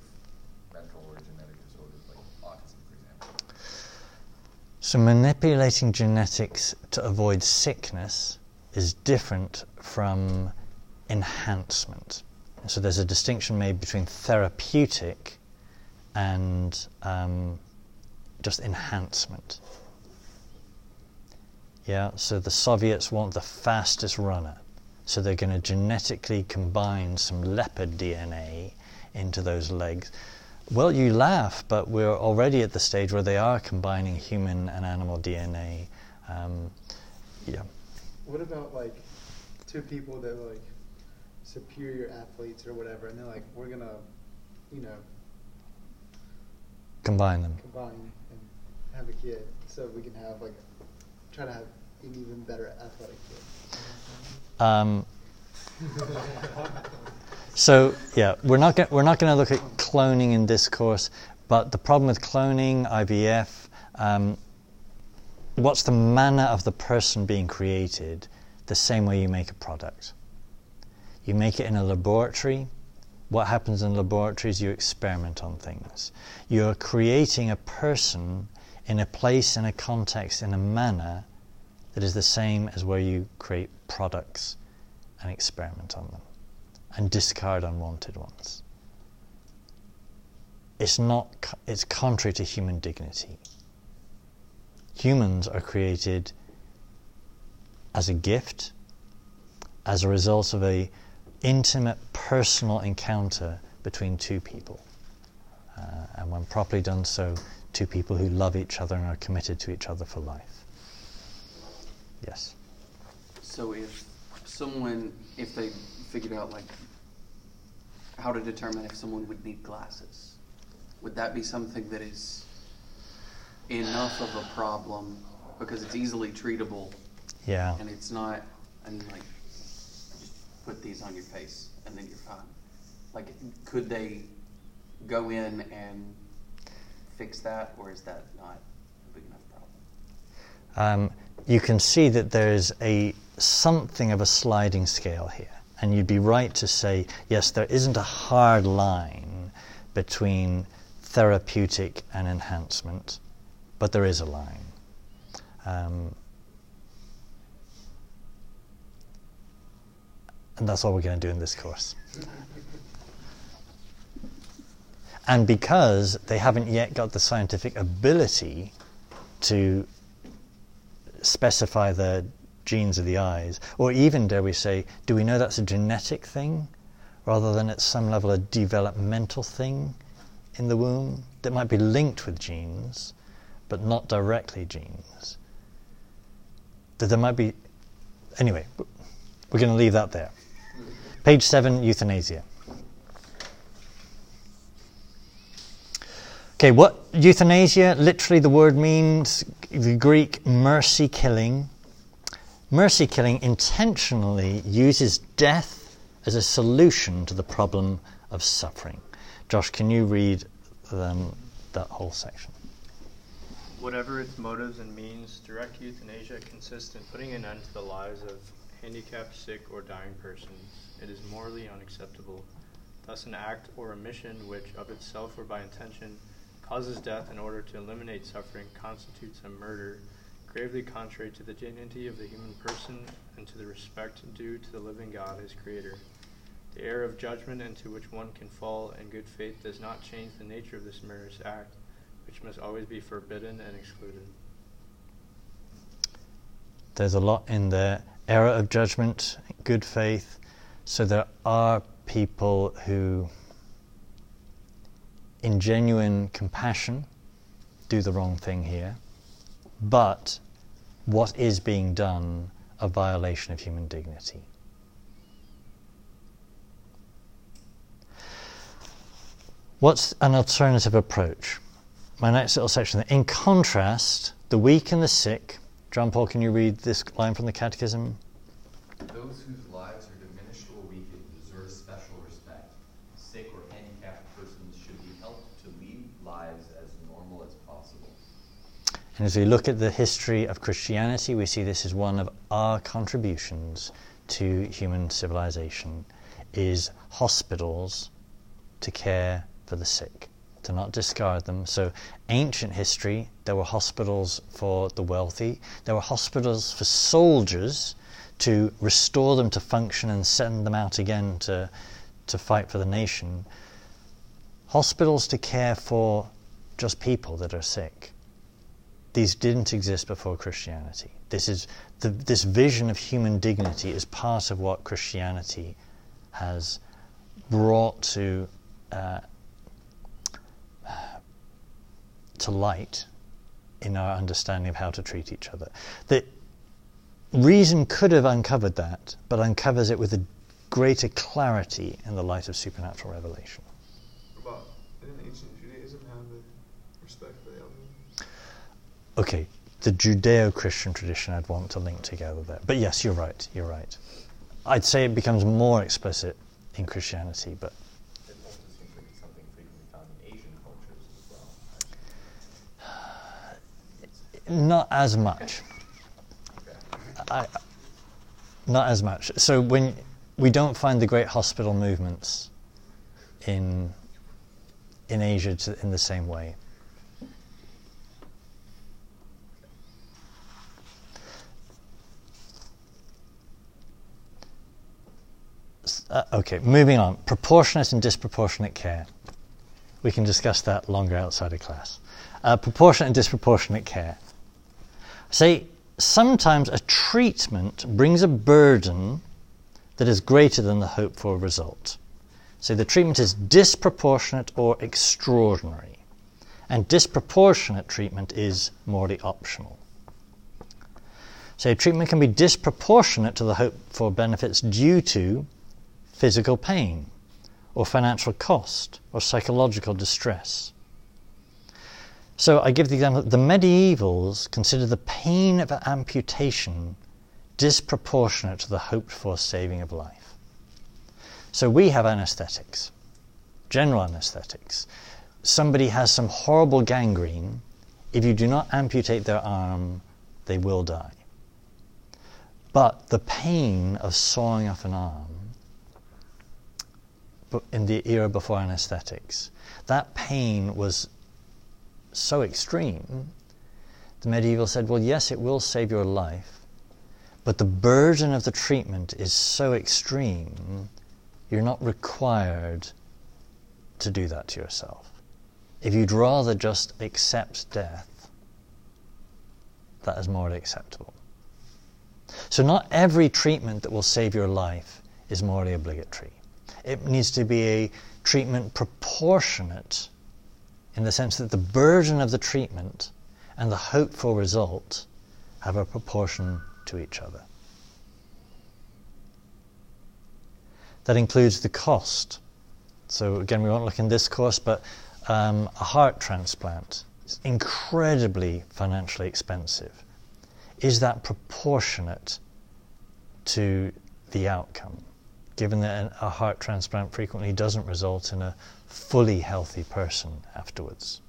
mental or genetic disorders, like autism, for example? So, manipulating genetics to avoid sickness is different from enhancement. So, there's a distinction made between therapeutic and um, just enhancement. Yeah, so the Soviets want the fastest runner. So they're going to genetically combine some leopard DNA into those legs. Well, you laugh, but we're already at the stage where they are combining human and animal DNA. Um, yeah. What about like two people that like superior athletes or whatever, and they're like, we're gonna, you know, combine them, combine and have a kid, so we can have like try to have an even better athletic kid. Um, So yeah, we're not go- we're not going to look at cloning in this course, but the problem with cloning, IVF, um, what's the manner of the person being created? The same way you make a product. You make it in a laboratory. What happens in laboratories? You experiment on things. You're creating a person in a place, in a context, in a manner that is the same as where you create products and experiment on them and discard unwanted ones. It's not it's contrary to human dignity. Humans are created as a gift as a result of a intimate personal encounter between two people. Uh, and when properly done so, two people who love each other and are committed to each other for life. Yes. So if someone, if they figured out like how to determine if someone would need glasses, would that be something that is enough of a problem because it's easily treatable Yeah. and it's not, mean, like, put these on your face and then you're fine. Like, could they go in and fix that, or is that not a big enough problem? um, you can see that there's a something of a sliding scale here, and you'd be right to say yes, there isn't a hard line between therapeutic and enhancement, but there is a line. Um, and that's all we're going to do in this course. And because they haven't yet got the scientific ability to specify the genes of the eyes, or even, dare we say, do we know that's a genetic thing rather than at some level a developmental thing in the womb that might be linked with genes but not directly genes? That there might be. Anyway, we're going to leave that there. Page 7 Euthanasia. Okay, what euthanasia? Literally, the word means the Greek mercy killing. Mercy killing intentionally uses death as a solution to the problem of suffering. Josh, can you read um, that whole section? Whatever its motives and means, direct euthanasia consists in putting an end to the lives of handicapped, sick, or dying persons. It is morally unacceptable. Thus, an act or omission which, of itself or by intention, causes death in order to eliminate suffering constitutes a murder, gravely contrary to the dignity of the human person and to the respect due to the living God his Creator. The error of judgment into which one can fall in good faith does not change the nature of this murderous act, which must always be forbidden and excluded. There's a lot in there. Error of judgment, good faith. So there are people who, in genuine compassion, do the wrong thing here. But what is being done a violation of human dignity? What's an alternative approach? My next little section. In contrast, the weak and the sick. John Paul, can you read this line from the Catechism? Those whose lives are diminished or weakened deserve special respect. Sick or handicapped persons should be helped to lead lives as normal as possible. And as we look at the history of Christianity, we see this is one of our contributions to human civilization is hospitals to care for the sick, to not discard them. So ancient history, there were hospitals for the wealthy, there were hospitals for soldiers to restore them to function and send them out again to, to fight for the nation. Hospitals to care for just people that are sick. These didn't exist before Christianity. This is the, this vision of human dignity is part of what Christianity has brought to uh, to light in our understanding of how to treat each other. The reason could have uncovered that, but uncovers it with a greater clarity in the light of supernatural revelation. About didn't ancient Judaism have respect for the elderly? Okay, the Judeo-Christian tradition I'd want to link together there. But yes, you're right. You're right. I'd say it becomes more explicit in Christianity, but It also seems to be something frequently found in Asian cultures as well. Not as much. I, not as much. So when we don't find the great hospital movements in, in Asia to, in the same way. Uh, okay, moving on. Proportionate and disproportionate care. We can discuss that longer outside of class. Uh, proportionate and disproportionate care. Say, sometimes a treatment brings a burden that is greater than the hoped for result. So the treatment is disproportionate or extraordinary, and disproportionate treatment is morally optional. So treatment can be disproportionate to the hoped for benefits due to physical pain, or financial cost, or psychological distress. So I give the example the medievals considered the pain of amputation disproportionate to the hoped for saving of life. So we have anesthetics, general anesthetics. Somebody has some horrible gangrene. If you do not amputate their arm, they will die. But the pain of sawing off an arm in the era before anesthetics, that pain was so extreme. The medieval said, well, yes, it will save your life, but the burden of the treatment is so extreme, you're not required to do that to yourself. If you'd rather just accept death, that is morally acceptable. So, not every treatment that will save your life is morally obligatory. It needs to be a treatment proportionate in the sense that the burden of the treatment and the hopeful result have a proportion to each other. That includes the cost. So, again, we won't look in this course, but um, a heart transplant is incredibly financially expensive. Is that proportionate to the outcome? Given that a heart transplant frequently doesn't result in a fully healthy person afterwards.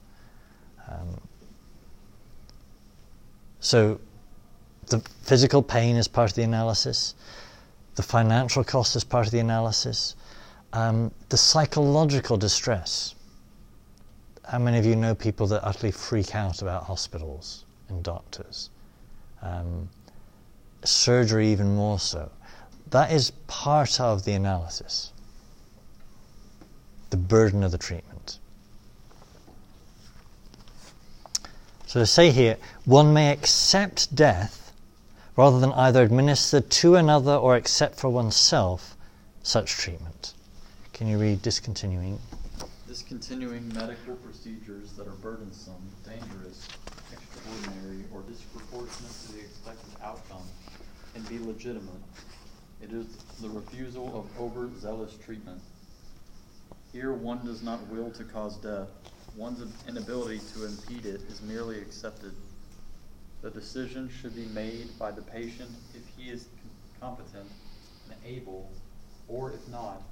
Um, so, the physical pain is part of the analysis, the financial cost is part of the analysis, um, the psychological distress. How many of you know people that utterly freak out about hospitals and doctors? Um, surgery, even more so. That is part of the analysis. The burden of the treatment. So to say here, one may accept death rather than either administer to another or accept for oneself such treatment. Can you read discontinuing? Discontinuing medical procedures that are burdensome, dangerous, extraordinary, or disproportionate to the expected outcome and be legitimate. It is the refusal of overzealous treatment. Here, one does not will to cause death. One's inability to impede it is merely accepted the decision should be made by the patient if he is competent and able, or if not,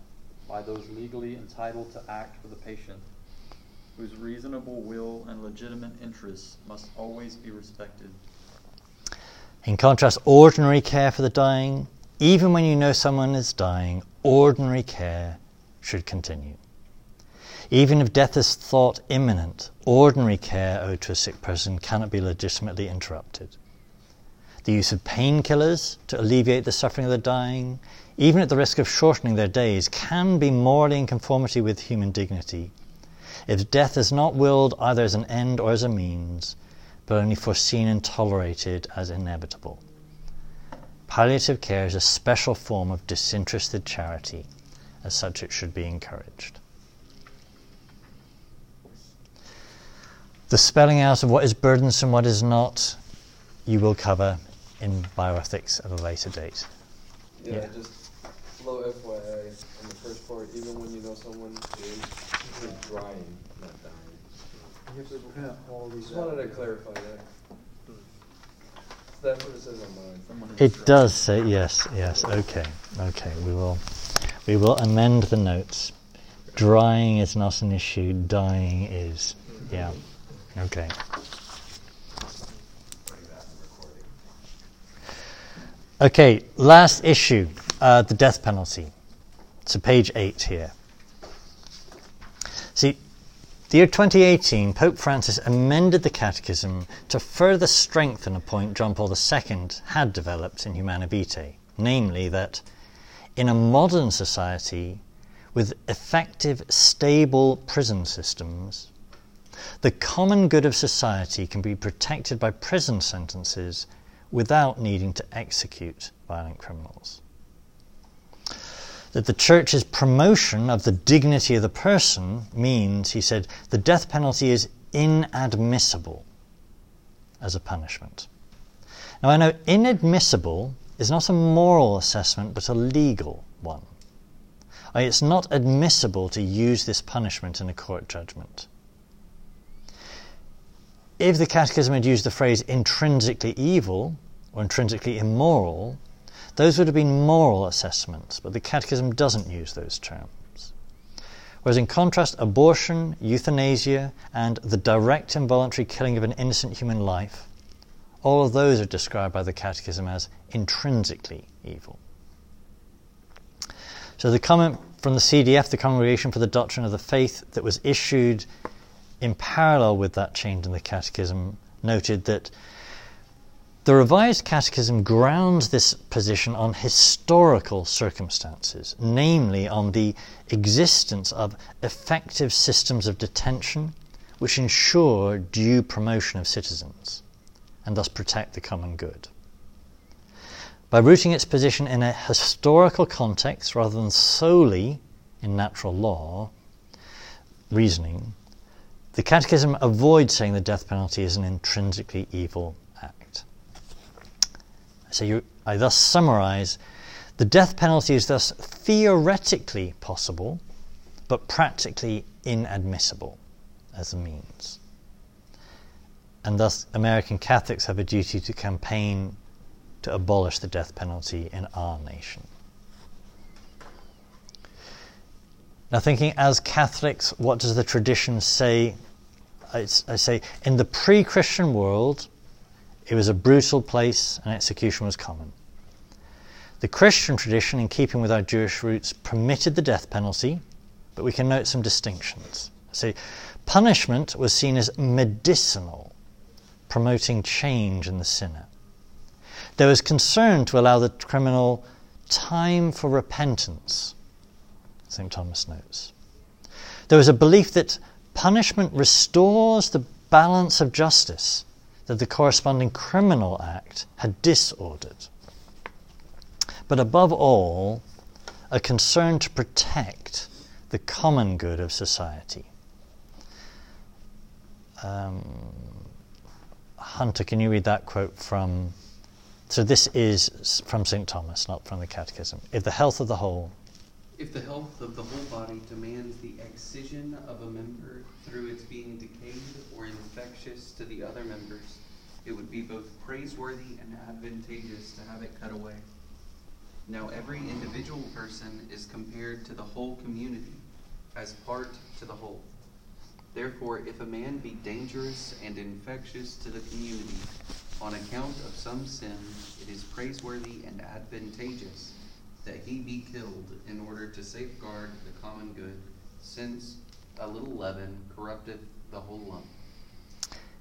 by those legally entitled to act for the patient, whose reasonable will and legitimate interests must always be respected. In contrast, ordinary care for the dying, even when you know someone is dying, ordinary care should continue. Even if death is thought imminent, ordinary care owed to a sick person cannot be legitimately interrupted. The use of painkillers to alleviate the suffering of the dying, even at the risk of shortening their days, can be morally in conformity with human dignity if death is not willed either as an end or as a means, but only foreseen and tolerated as inevitable. Palliative care is a special form of disinterested charity. As such, it should be encouraged. The spelling out of what is burdensome, what is not, you will cover in bioethics at a later date. Yeah, yeah. just low FYI on the first part, even when you know someone is drying, not dying. You have to all these. Just wanted to uh, clarify that. Hmm. That's what it says on mine. It does say yes, yes. Okay, okay. We will, we will amend the notes. Drying is not an issue. Dying is. Yeah. Okay. Okay, last issue. uh, the death penalty. So, page 8 here. See, the year 2018, Pope Francis amended the Catechism to further strengthen a point John Paul II had developed in Humanae Vitae, namely that in a modern society with effective, stable prison systems, the common good of society can be protected by prison sentences without needing to execute violent criminals. That the Church's promotion of the dignity of the person means, he said, the death penalty is inadmissible as a punishment. Now, I know inadmissible is not a moral assessment but a legal one. It's not admissible to use this punishment in a court judgment. If the Catechism had used the phrase intrinsically evil or intrinsically immoral, those would have been moral assessments, but the Catechism doesn't use those terms. Whereas, in contrast, abortion, euthanasia, and the direct involuntary killing of an innocent human life, all of those are described by the Catechism as intrinsically evil. So, the comment from the CDF, the Congregation for the Doctrine of the Faith, that was issued in parallel with that change in the Catechism, noted that the Revised Catechism grounds this position on historical circumstances, namely on the existence of effective systems of detention which ensure due promotion of citizens and thus protect the common good. By rooting its position in a historical context rather than solely in natural law reasoning, the Catechism avoids saying the death penalty is an intrinsically evil act. so you, I thus summarize the death penalty is thus theoretically possible, but practically inadmissible as a means. And thus, American Catholics have a duty to campaign to abolish the death penalty in our nation. Now, thinking as Catholics, what does the tradition say? I, I say, in the pre Christian world, it was a brutal place and execution was common. The Christian tradition, in keeping with our Jewish roots, permitted the death penalty, but we can note some distinctions. See, punishment was seen as medicinal, promoting change in the sinner. There was concern to allow the criminal time for repentance, St. Thomas notes. There was a belief that punishment restores the balance of justice that the corresponding criminal act had disordered. But above all, a concern to protect the common good of society. Um, Hunter, can you read that quote from? So this is from St. Thomas, not from the Catechism. If the health of the whole. If the health of the whole body demands the excision of a member through its being decayed or infectious to the other members, it would be both praiseworthy and advantageous to have it cut away. Now, every individual person is compared to the whole community as part to the whole. Therefore, if a man be dangerous and infectious to the community on account of some sin, it is praiseworthy and advantageous that he be killed in order to safeguard the common good, since a little leaven corrupteth the whole lump.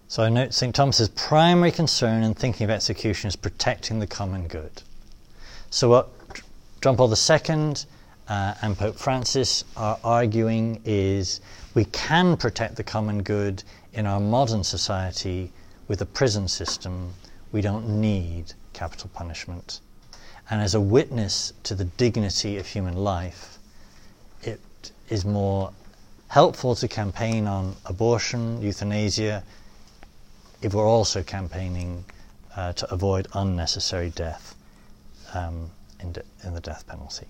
So I note St. Thomas's primary concern in thinking of execution is protecting the common good. So what John Paul II uh, and Pope Francis are arguing is we can protect the common good in our modern society with a prison system. We don't need capital punishment. And as a witness to the dignity of human life, it is more helpful to campaign on abortion, euthanasia, if we're also campaigning uh, to avoid unnecessary death um, in, de- in the death penalty.